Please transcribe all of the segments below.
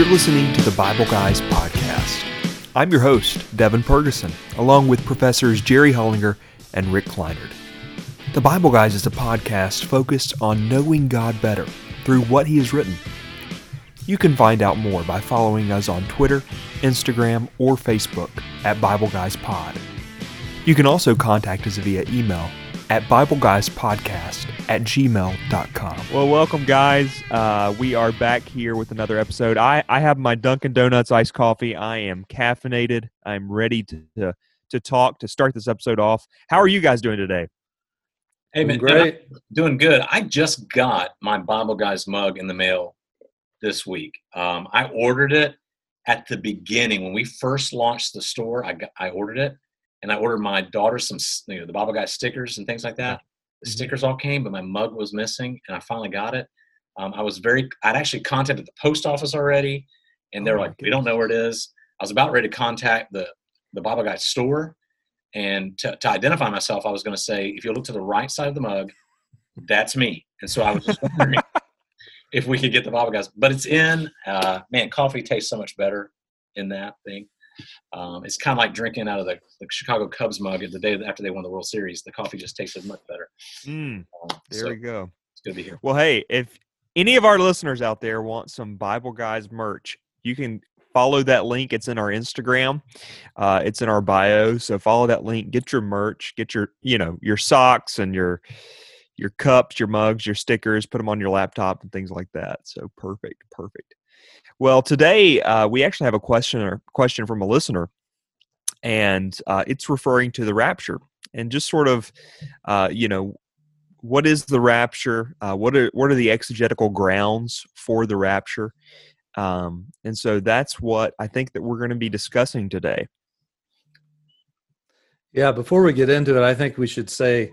You're listening to the Bible Guys podcast. I'm your host, Devin Ferguson, along with professors Jerry Hullinger and Rick Kleinert. The Bible Guys is a podcast focused on knowing God better through what He has written. You can find out more by following us on Twitter, Instagram, or Facebook at Bible Guys Pod. You can also contact us via email at BibleGuysPodcast at gmail.com. Well, welcome, guys. Uh, we are back here with another episode. I, I have my Dunkin' Donuts iced coffee. I am caffeinated. I'm ready to, to, to talk, to start this episode off. How are you guys doing today? Hey, man, Great. doing good. I just got my Bible Guys mug in the mail this week. Um, I ordered it at the beginning when we first launched the store. I got, I ordered it, and I ordered my daughter some you know, the Bible Guys stickers and things like that. The Mhm. stickers all came, but my mug was missing, and I finally got it. Um, I was very. I'd actually contacted the post office already, and they Oh like, "We don't know where it is." I was about ready to contact the the Bible Guys store, and to, to identify myself, I was going to say, "If you look to the right side of the mug, that's me." And so I was just wondering if we could get the Bible Guys, but it's in. Uh, man, coffee tastes so much better in that thing. Um, it's kind of like drinking out of the, the Chicago Cubs mug the day after they won the World Series. The coffee just tasted much better. Mm, Um, there so we go. it's good to be here. Well, hey, if any of our listeners out there want some Bible Guys merch, you can follow that link. It's in our Instagram. Uh, it's in our bio. So follow that link. Get your merch. Get your you know your socks and your your cups, your mugs, your stickers. Put them on your laptop and things like that. So perfect, perfect. Well, today uh, we actually have a question or question from a listener, and uh, it's referring to the rapture and just sort of, uh, you know, what is the rapture? Uh, what are what are the exegetical grounds for the rapture? Um, and so that's what I think that we're going to be discussing today. Yeah, before we get into it, I think we should say,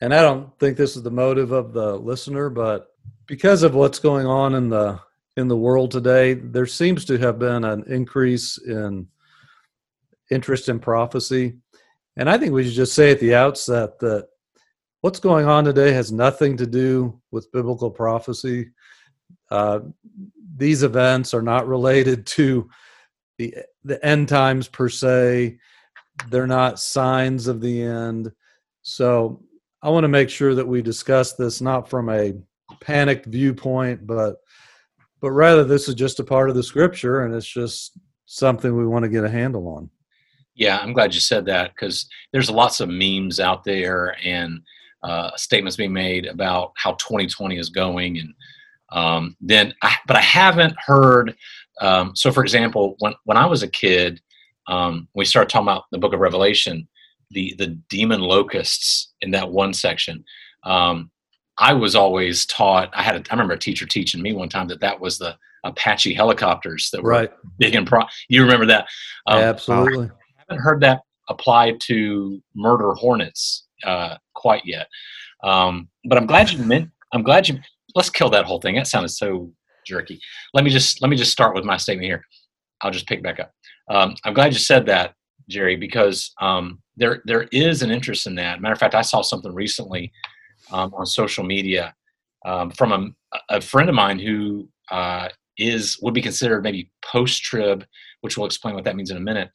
and I don't think this is the motive of the listener, but because of what's going on in the in the world today, there seems to have been an increase in interest in prophecy. And I think we should just say at the outset that what's going on today has nothing to do with biblical prophecy. Uh, these events are not related to the the end times per se they're not signs of the end so i want to make sure that we discuss this not from a panicked viewpoint but but rather this is just a part of the scripture and it's just something we want to get a handle on Yeah, I'm glad you said that because there's lots of memes out there and uh, statements being made about how 2020 is going, and um, then, I, but I haven't heard. Um, so, for example, when when I was a kid, um, we started talking about the Book of Revelation, the the demon locusts in that one section. Um, I was always taught. I had. A, I remember a teacher teaching me one time that that was the Apache helicopters that were right big and pro. You remember that? Um, absolutely haven't heard that applied to murder hornets uh, quite yet. Um, but I'm glad you meant. I'm glad you. Let's kill that whole thing. That sounded so jerky. Let me just let me just start with my statement here. I'll just pick back up. Um, I'm glad you said that, Jerry, because um, there there is an interest in that. Matter of fact, I saw something recently um, on social media um, from a, a friend of mine who uh, is would be considered maybe post trib, which we'll explain what that means in a minute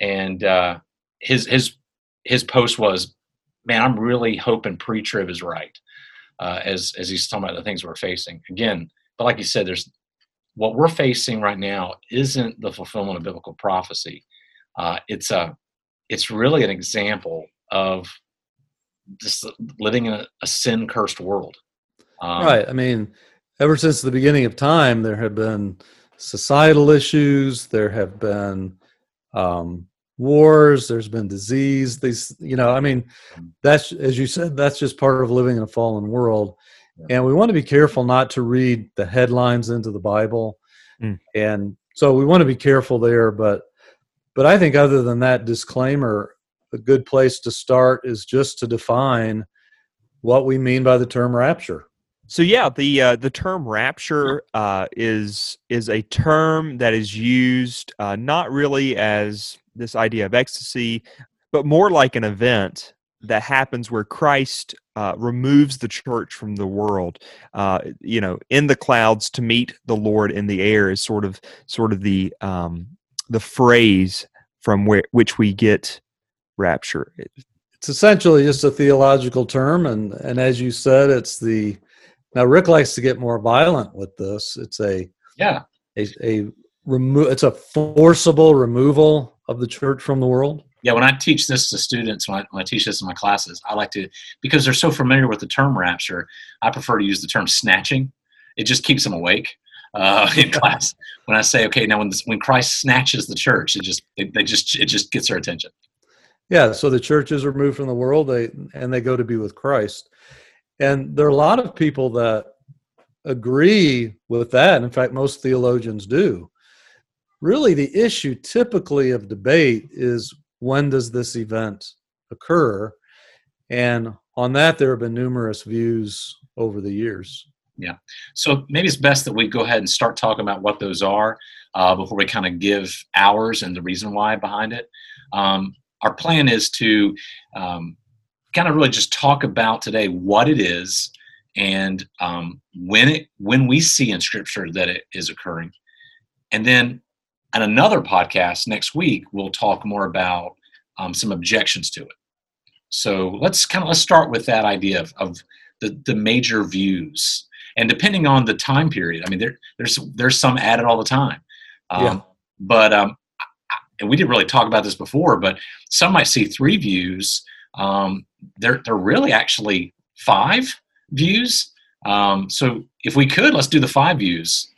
and uh, his his his post was, "Man, I'm really hoping pre-trib is right," uh, as as he's talking about the things we're facing again. But like you said, there's what we're facing right now isn't the fulfillment of biblical prophecy. Uh, it's a it's really an example of just living in a, a sin cursed world. Um, right i mean ever since the beginning of time there have been societal issues there have been um, wars there's been disease these you know i mean that's as you said that's just part of living in a fallen world Yeah. and we want to be careful not to read the headlines into the bible Mm. and so we want to be careful there but but i think other than that disclaimer a good place to start is just to define what we mean by the term rapture. So yeah, the uh, the term rapture uh, is is a term that is used uh, not really as this idea of ecstasy, but more like an event that happens where Christ uh, removes the church from the world, uh, you know, in the clouds to meet the Lord in the air is sort of sort of the um, the phrase from where which we get rapture. It's essentially just a theological term, and and as you said, it's the now Rick likes to get more violent with this. It's a yeah a a remove. It's a forcible removal of the church from the world yeah, when I teach this to students, when I, when I teach this in my classes, I like to, because they're so familiar with the term rapture, I prefer to use the term snatching. It just keeps them awake uh, in class. When I say, okay, now when, when Christ snatches the church, it just, they, they just, it just gets their attention. Yeah, so the church is removed from the world, they and they go to be with Christ. And there are a lot of people that agree with that. In fact, most theologians do. Really, the issue typically of debate is when does this event occur? And on that, there have been numerous views over the years. Yeah. So maybe it's best that we go ahead and start talking about what those are uh, before we kind of give ours and the reason why behind it. Um, our plan is to um, kind of really just talk about today what it is and um, when it when we see in Scripture that it is occurring, and then and another podcast next week, we'll talk more about um, some objections to it. So let's kind of let's start with that idea of, of the, the major views. And depending on the time period, I mean, there, there's there's some added all the time. Um, yeah. But um, and we didn't really talk about this before, but some might see three views. Um, they're they're really actually five views. Um, so if we could, let's do the five views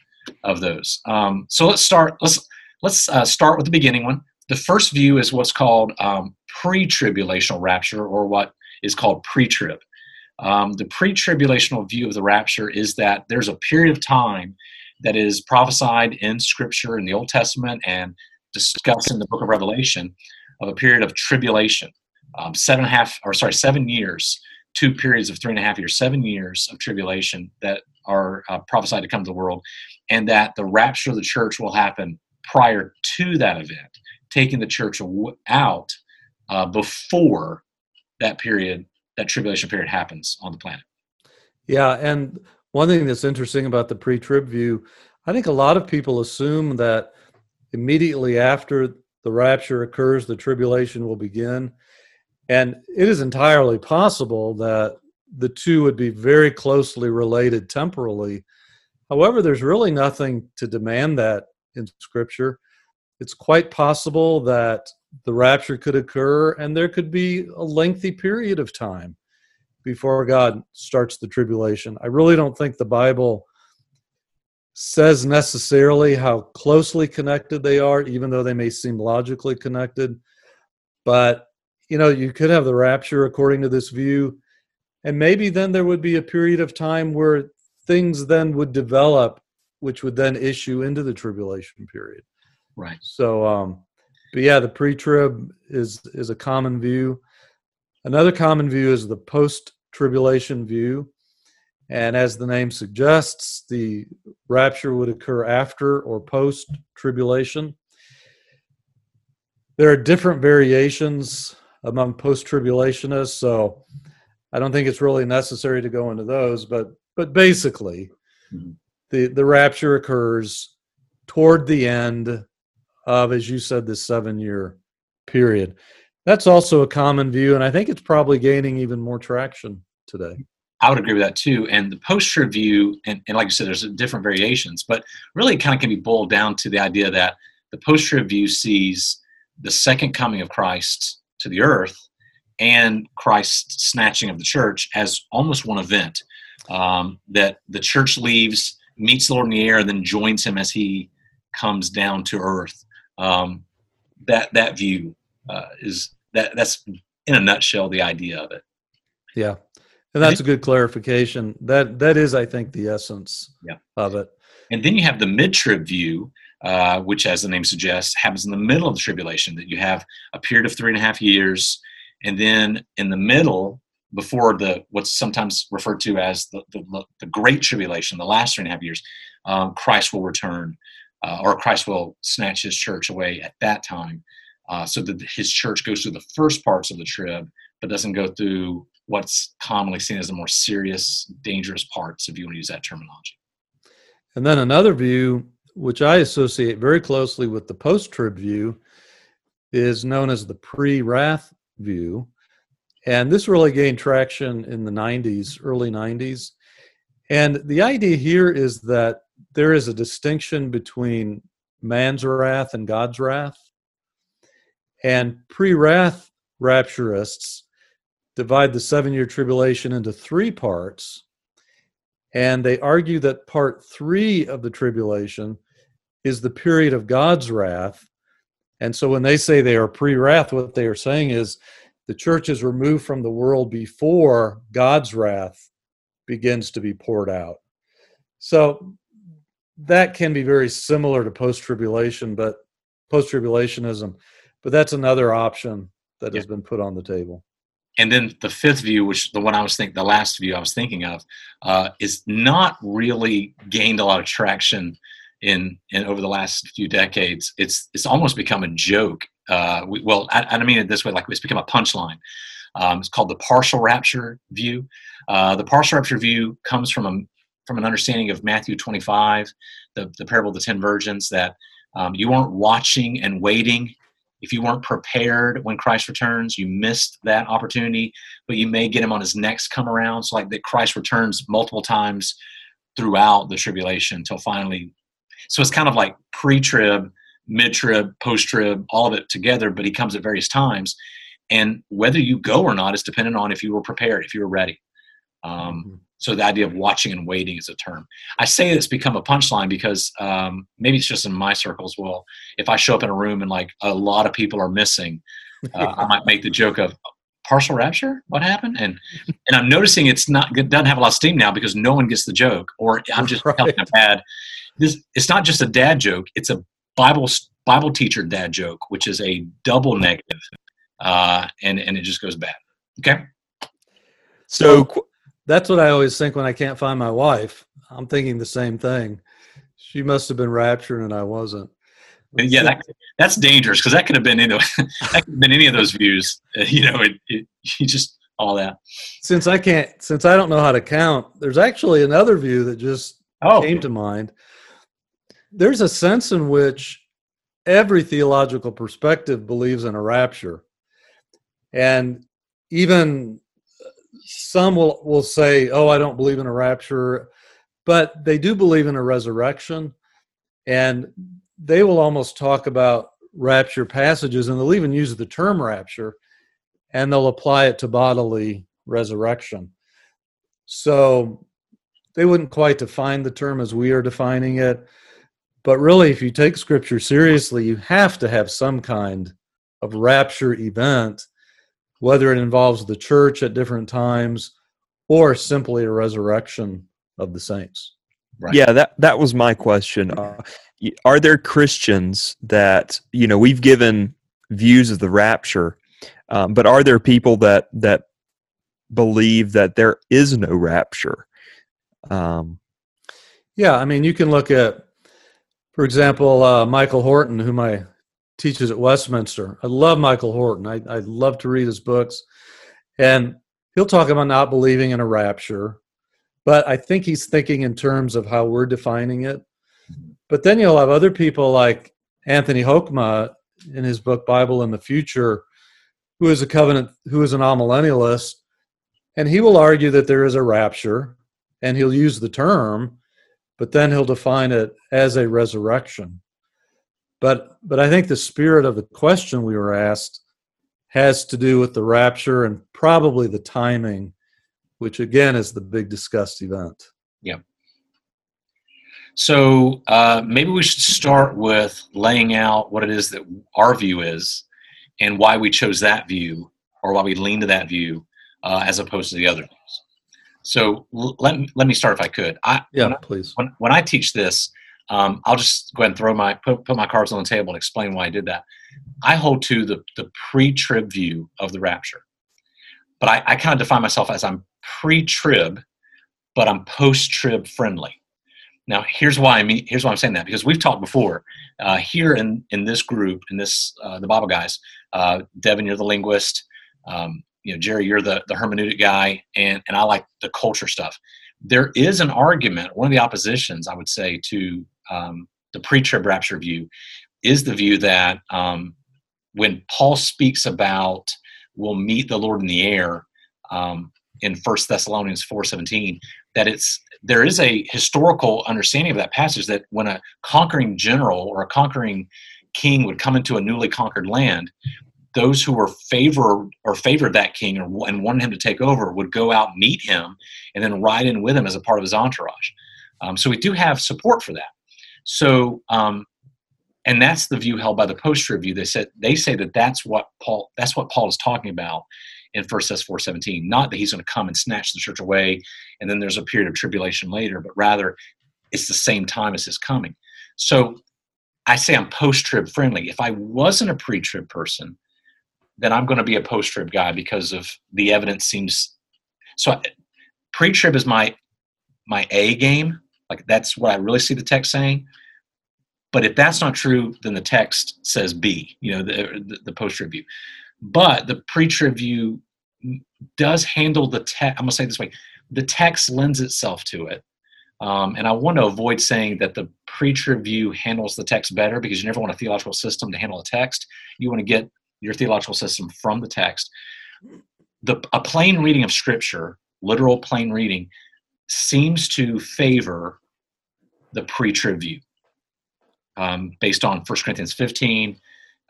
of those. Um, so let's start. Let's let's uh, start with the beginning one. The first view is what's called um, pre-tribulational rapture, or what is called pre-trib. Um, the pre-tribulational view of the rapture is that there's a period of time that is prophesied in Scripture in the Old Testament and discussed in the Book of Revelation of a period of tribulation, um, seven and a half, or sorry, seven years, two periods of three and a half years, seven years of tribulation that are uh, prophesied to come to the world, and that the rapture of the church will happen prior to that event, taking the church out uh, before that period, that tribulation period happens on the planet. Yeah, and one thing that's interesting about the pre-trib view, I think a lot of people assume that immediately after the rapture occurs, the tribulation will begin. And it is entirely possible that the two would be very closely related temporally. However, there's really nothing to demand that in Scripture. It's quite possible that the rapture could occur and there could be a lengthy period of time before God starts the tribulation. I really don't think the Bible says necessarily how closely connected they are, even though they may seem logically connected. But, you know, you could have the rapture according to this view, and maybe then there would be a period of time where things then would develop which would then issue into the tribulation period. Right. So, um, but yeah, the pre-trib is is a common view. Another common view is the post-tribulation view, and as the name suggests, the rapture would occur after or post-tribulation. There are different variations among post-tribulationists, so I don't think it's really necessary to go into those. But but basically, mm-hmm the the rapture occurs toward the end of, as you said, this seven year period. That's also a common view, and I think it's probably gaining even more traction today. I would agree with that too. And the post view, and, and like I said, there's different variations, but really it kind of can be boiled down to the idea that the post view sees the second coming of Christ to the earth and Christ's snatching of the church as almost one event. Um, that the church leaves meets the Lord in the air and then joins him as he comes down to earth. Um, that that view uh, is that that's in a nutshell the idea of it. Yeah, and that's a good clarification. That that is, I think, the essence yeah. of it. And then you have the mid-trib view, uh, which, as the name suggests, happens in the middle of the tribulation. That you have a period of three and a half years, and then in the middle before the what's sometimes referred to as the, the, the great tribulation, the last three and a half years, um, Christ will return, uh, or Christ will snatch his church away at that time. uh, so that his church goes through the first parts of the trib, but doesn't go through what's commonly seen as the more serious, dangerous parts, if you want to use that terminology. And then another view, which I associate very closely with the post trib view, is known as the pre wrath view. And this really gained traction in the 90s, early 90s. And the idea here is that there is a distinction between man's wrath and God's wrath. And pre wrath rapturists divide the seven year tribulation into three parts. And they argue that part three of the tribulation is the period of God's wrath. And so when they say they are pre wrath, what they are saying is the church is removed from the world before God's wrath begins to be poured out. So that can be very similar to post tribulation, but post tribulationism. But that's another option that yeah. has been put on the table. And then the fifth view, which the one I was thinking, the last view I was thinking of, uh, is not really gained a lot of traction in in over the last few decades. It's it's almost become a joke. Uh, we, well, I, I don't mean it this way. Like it's become a punchline. Um, it's called the partial rapture view. Uh, the partial rapture view comes from a from an understanding of Matthew 25, the, the parable of the ten virgins, that um, you weren't watching and waiting. If you weren't prepared when Christ returns, you missed that opportunity, but you may get him on his next come around. So, like that Christ returns multiple times throughout the tribulation until finally. So, it's kind of like pre trib, mid trib, post trib, all of it together, but he comes at various times. And whether you go or not is dependent on if you were prepared, if you were ready. Um, mm-hmm. So the idea of watching and waiting is a term. I say it's become a punchline because um, maybe it's just in my circles. Well, if I show up in a room and like a lot of people are missing, uh, I might make the joke of partial rapture. What happened? And and I'm noticing it's not it doesn't have a lot of steam now because no one gets the joke, or I'm just right. telling a bad. This it's not just a dad joke. It's a Bible Bible teacher dad joke, which is a double negative, uh, and and it just goes bad. Okay. So that's what I always think when I can't find my wife. I'm thinking the same thing. She must have been raptured and I wasn't. Yeah, that, that's dangerous because that could have been any that could have been any of those views. Uh, you know, it, it you just all that. Since I can't, since I don't know how to count, there's actually another view that just oh. came to mind. There's a sense in which every theological perspective believes in a rapture, and even some will will say, "Oh, I don't believe in a rapture," but they do believe in a resurrection, and they will almost talk about rapture passages, and they'll even use the term rapture, and they'll apply it to bodily resurrection. So they wouldn't quite define the term as we are defining it, but really, if you take Scripture seriously, you have to have some kind of rapture event whether it involves the church at different times or simply a resurrection of the saints. Right. Yeah, that that was my question. Uh, are there Christians that you know we've given views of the rapture, um, but are there people that that believe that there is no rapture? Um, yeah, I mean, you can look at, for example, uh, Michael Horton, whom I teaches at Westminster. I love Michael Horton. I, I love to read his books. And he'll talk about not believing in a rapture, but I think he's thinking in terms of how we're defining it. But then you'll have other people like Anthony Hoekema in his book Bible and the Future, who is a covenant, who is an amillennialist, and he will argue that there is a rapture, and he'll use the term, but then he'll define it as a resurrection. But but I think the spirit of the question we were asked has to do with the rapture and probably the timing, which again is the big discussed event. Yeah. So uh, maybe we should start with laying out what it is that our view is and why we chose that view or why we lean to that view uh, as opposed to the other views. So l- let, let me start if I could. I, yeah, when please. When, when I teach this, um, I'll just go ahead and throw my put, put my cards on the table and explain why I did that. I hold to the the pre-trib view of the rapture, but I, I kind of define myself as I'm pre-trib, but I'm post-trib friendly. Now, here's why I mean. Here's why I'm saying that because we've talked before uh, here in in this group, in this uh, the Bible guys. Uh, Devin, you're the linguist. Um, you know, Jerry, you're the the hermeneutic guy, and and I like the culture stuff. There is an argument. One of the oppositions, I would say, to um, the pre-trib rapture view, is the view that um, when Paul speaks about we'll meet the Lord in the air um, in First Thessalonians four seventeen, that it's there is a historical understanding of that passage that when a conquering general or a conquering king would come into a newly conquered land, those who were favored or favored that king or, and wanted him to take over would go out meet him and then ride in with him as a part of his entourage. Um, so we do have support for that. So um, and that's the view held by the post-trib view. They said they say that that's what Paul that's what Paul is talking about in First Thess four seventeen. Not that he's going to come and snatch the church away, and then there's a period of tribulation later, but rather it's the same time as his coming. So I say I'm post-trib friendly. If I wasn't a pre-trib person, then I'm going to be a post-trib guy because of the evidence seems. So pre-trib is my my A game. Like that's what I really see the text saying. But if that's not true, then the text says B. You know, the the, the post review. But the pre-trib view does handle the text. I'm going to say this way: the text lends itself to it. Um, and I want to avoid saying that the pre-trib view handles the text better because you never want a theological system to handle a text. You want to get your theological system from the text. The, a plain reading of Scripture, literal plain reading, seems to favor the pre-trib view um, based on 1 Corinthians 15,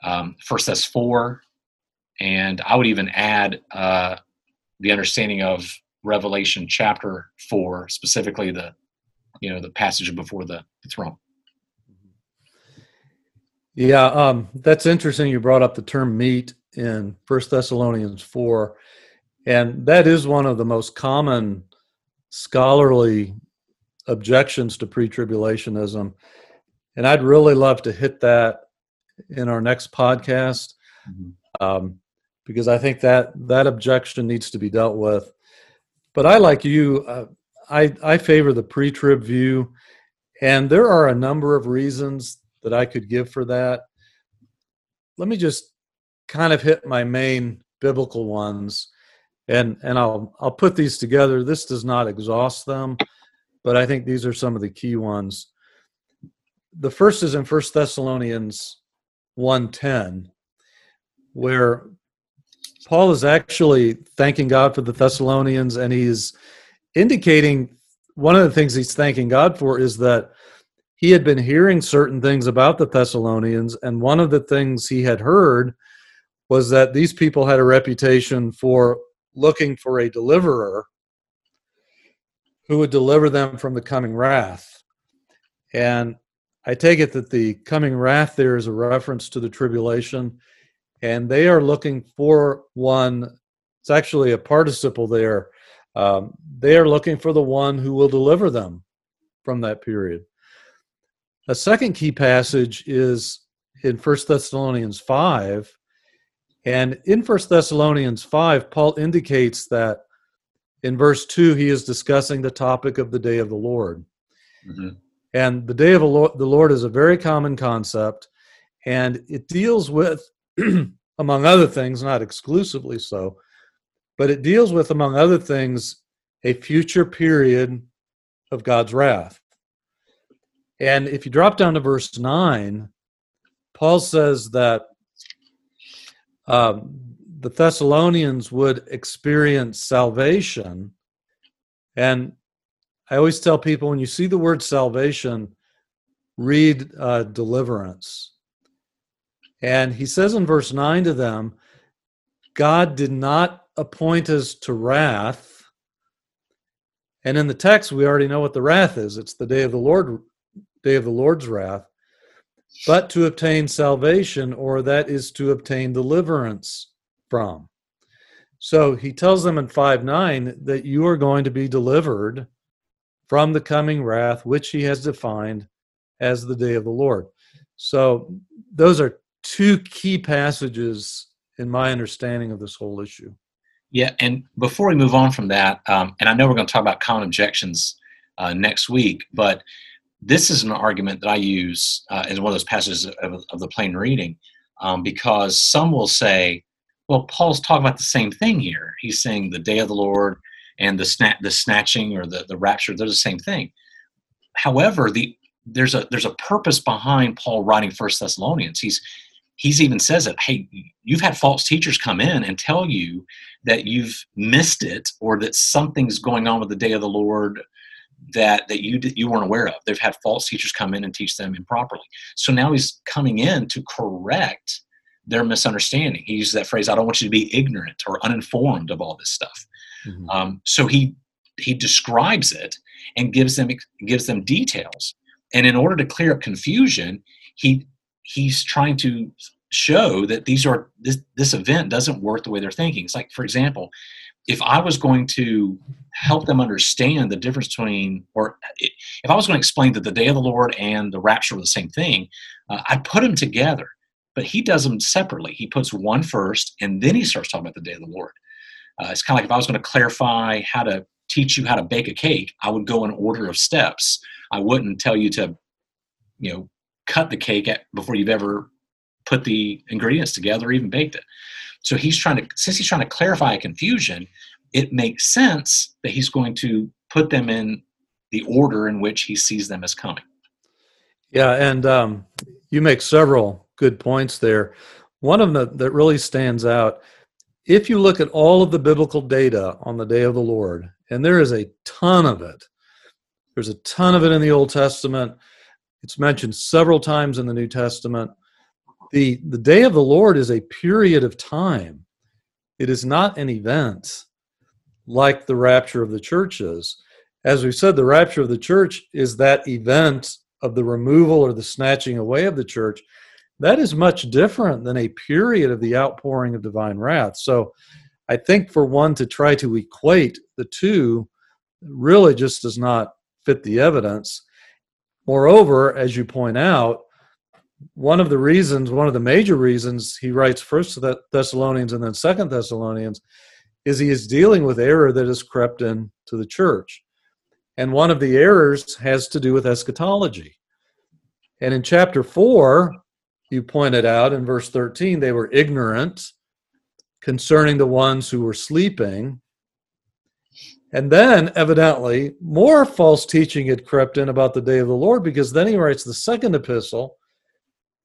um, 1 Thess 4, and I would even add uh, the understanding of Revelation chapter 4, specifically the you know the passage before the, the throne. Yeah, um, that's interesting. You brought up the term meet in First Thessalonians 4, and that is one of the most common scholarly objections to pre-tribulationism. And I'd really love to hit that in our next podcast. Mm-hmm. Um, because I think that that objection needs to be dealt with. But I, like you, uh, I I favor the pre-trib view, and there are a number of reasons that I could give for that. Let me just kind of hit my main biblical ones, and and I'll I'll put these together. This does not exhaust them, but I think these are some of the key ones. The first is in First Thessalonians 1:10, where Paul is actually thanking God for the Thessalonians, and he's indicating one of the things he's thanking God for is that he had been hearing certain things about the Thessalonians, and one of the things he had heard was that these people had a reputation for looking for a deliverer who would deliver them from the coming wrath. And I take it that the coming wrath there is a reference to the tribulation and they are looking for one. It's actually a participle there. Um, they are looking for the one who will deliver them from that period. A second key passage is in First Thessalonians 5. And in First Thessalonians 5, Paul indicates that in verse 2, he is discussing the topic of the day of the Lord. Mm-hmm. And the day of the Lord is a very common concept, and it deals with among other things, not exclusively so, but it deals with, among other things, a future period of God's wrath. And if you drop down to verse 9, Paul says that um, the Thessalonians would experience salvation. And I always tell people when you see the word salvation, read uh, deliverance and he says in verse 9 to them, God did not appoint us to wrath. And in the text, we already know what the wrath is. It's the day of the Lord, day of the Lord's wrath, but to obtain salvation, or that is to obtain deliverance from. So he tells them in 5 9 that you are going to be delivered from the coming wrath, which he has defined as the day of the Lord. So those are two key passages in my understanding of this whole issue. Yeah, and before we move on from that, um, and I know we're going to talk about common objections uh, next week, but this is an argument that I use uh, in one of those passages of, of the plain reading, um, because some will say, well, Paul's talking about the same thing here. He's saying the day of the Lord and the, sna- the snatching or the, the rapture, they're the same thing. However, the there's a there's a purpose behind Paul writing First Thessalonians. He's he's even says it. Hey, you've had false teachers come in and tell you that you've missed it or that something's going on with the day of the Lord that that you you weren't aware of. They've had false teachers come in and teach them improperly. So now he's coming in to correct their misunderstanding. He uses that phrase, "I don't want you to be ignorant or uninformed of all this stuff." Mm-hmm. Um, so he he describes it and gives them gives them details. And in order to clear up confusion, he he's trying to show that these are this this event doesn't work the way they're thinking. It's like, for example, if I was going to help them understand the difference between, or if I was going to explain that the day of the Lord and the rapture were the same thing, uh, I'd put them together. But he does them separately. He puts one first, and then he starts talking about the day of the Lord. Uh, it's kind of like if I was going to clarify how to teach you how to bake a cake, I would go in order of steps. I wouldn't tell you to, you know, cut the cake at, before you've ever put the ingredients together even baked it. So he's trying to, since he's trying to clarify a confusion, it makes sense that he's going to put them in the order in which he sees them as coming. Yeah, and um, you make several good points there. One of them that really stands out, if you look at all of the biblical data on the day of the Lord, and there is a ton of it, there's a ton of it in the Old Testament. It's mentioned several times in the New Testament the the day of the lord is a period of time. It is not an event like the rapture of the church is. As we said the rapture of the church is that event of the removal or the snatching away of the church. That is much different than a period of the outpouring of divine wrath. So i think for one to try to equate the two really just does not fit the evidence. Moreover as you point out one of the reasons, one of the major reasons he writes First Thessalonians and then Second Thessalonians, is he is dealing with error that has crept into the church, and one of the errors has to do with eschatology. And in chapter four, you pointed out in verse thirteen, they were ignorant concerning the ones who were sleeping. And then, evidently, more false teaching had crept in about the day of the Lord because then he writes the second epistle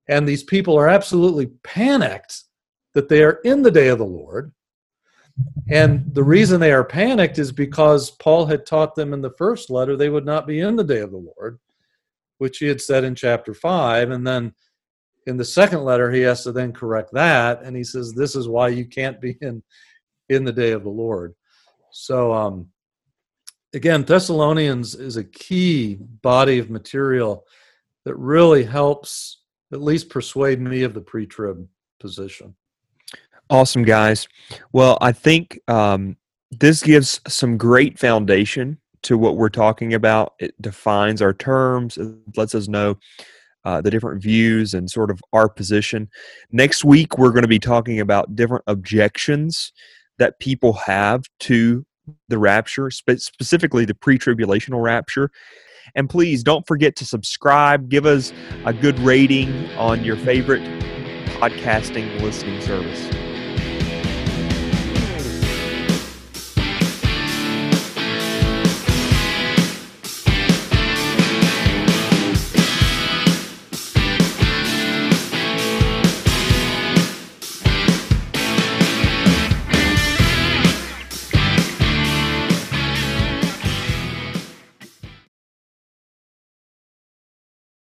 and these people are absolutely panicked that they are in the day of the Lord. And the reason they are panicked is because Paul had taught them in the first letter they would not be in the day of the Lord, which he had said in chapter 5. And then in the second letter, he has to then correct that. And he says, This is why you can't be in, in the day of the Lord. So, um, again, Thessalonians is a key body of material that really helps at least persuade me of the pre-trib position. Awesome, guys. Well, I think um, this gives some great foundation to what we're talking about. It defines our terms. It lets us know uh, the different views and sort of our position. Next week, we're going to be talking about different objections that people have to the rapture, spe- specifically the pre tribulational rapture. And please don't forget to subscribe, give us a good rating on your favorite podcasting listening service.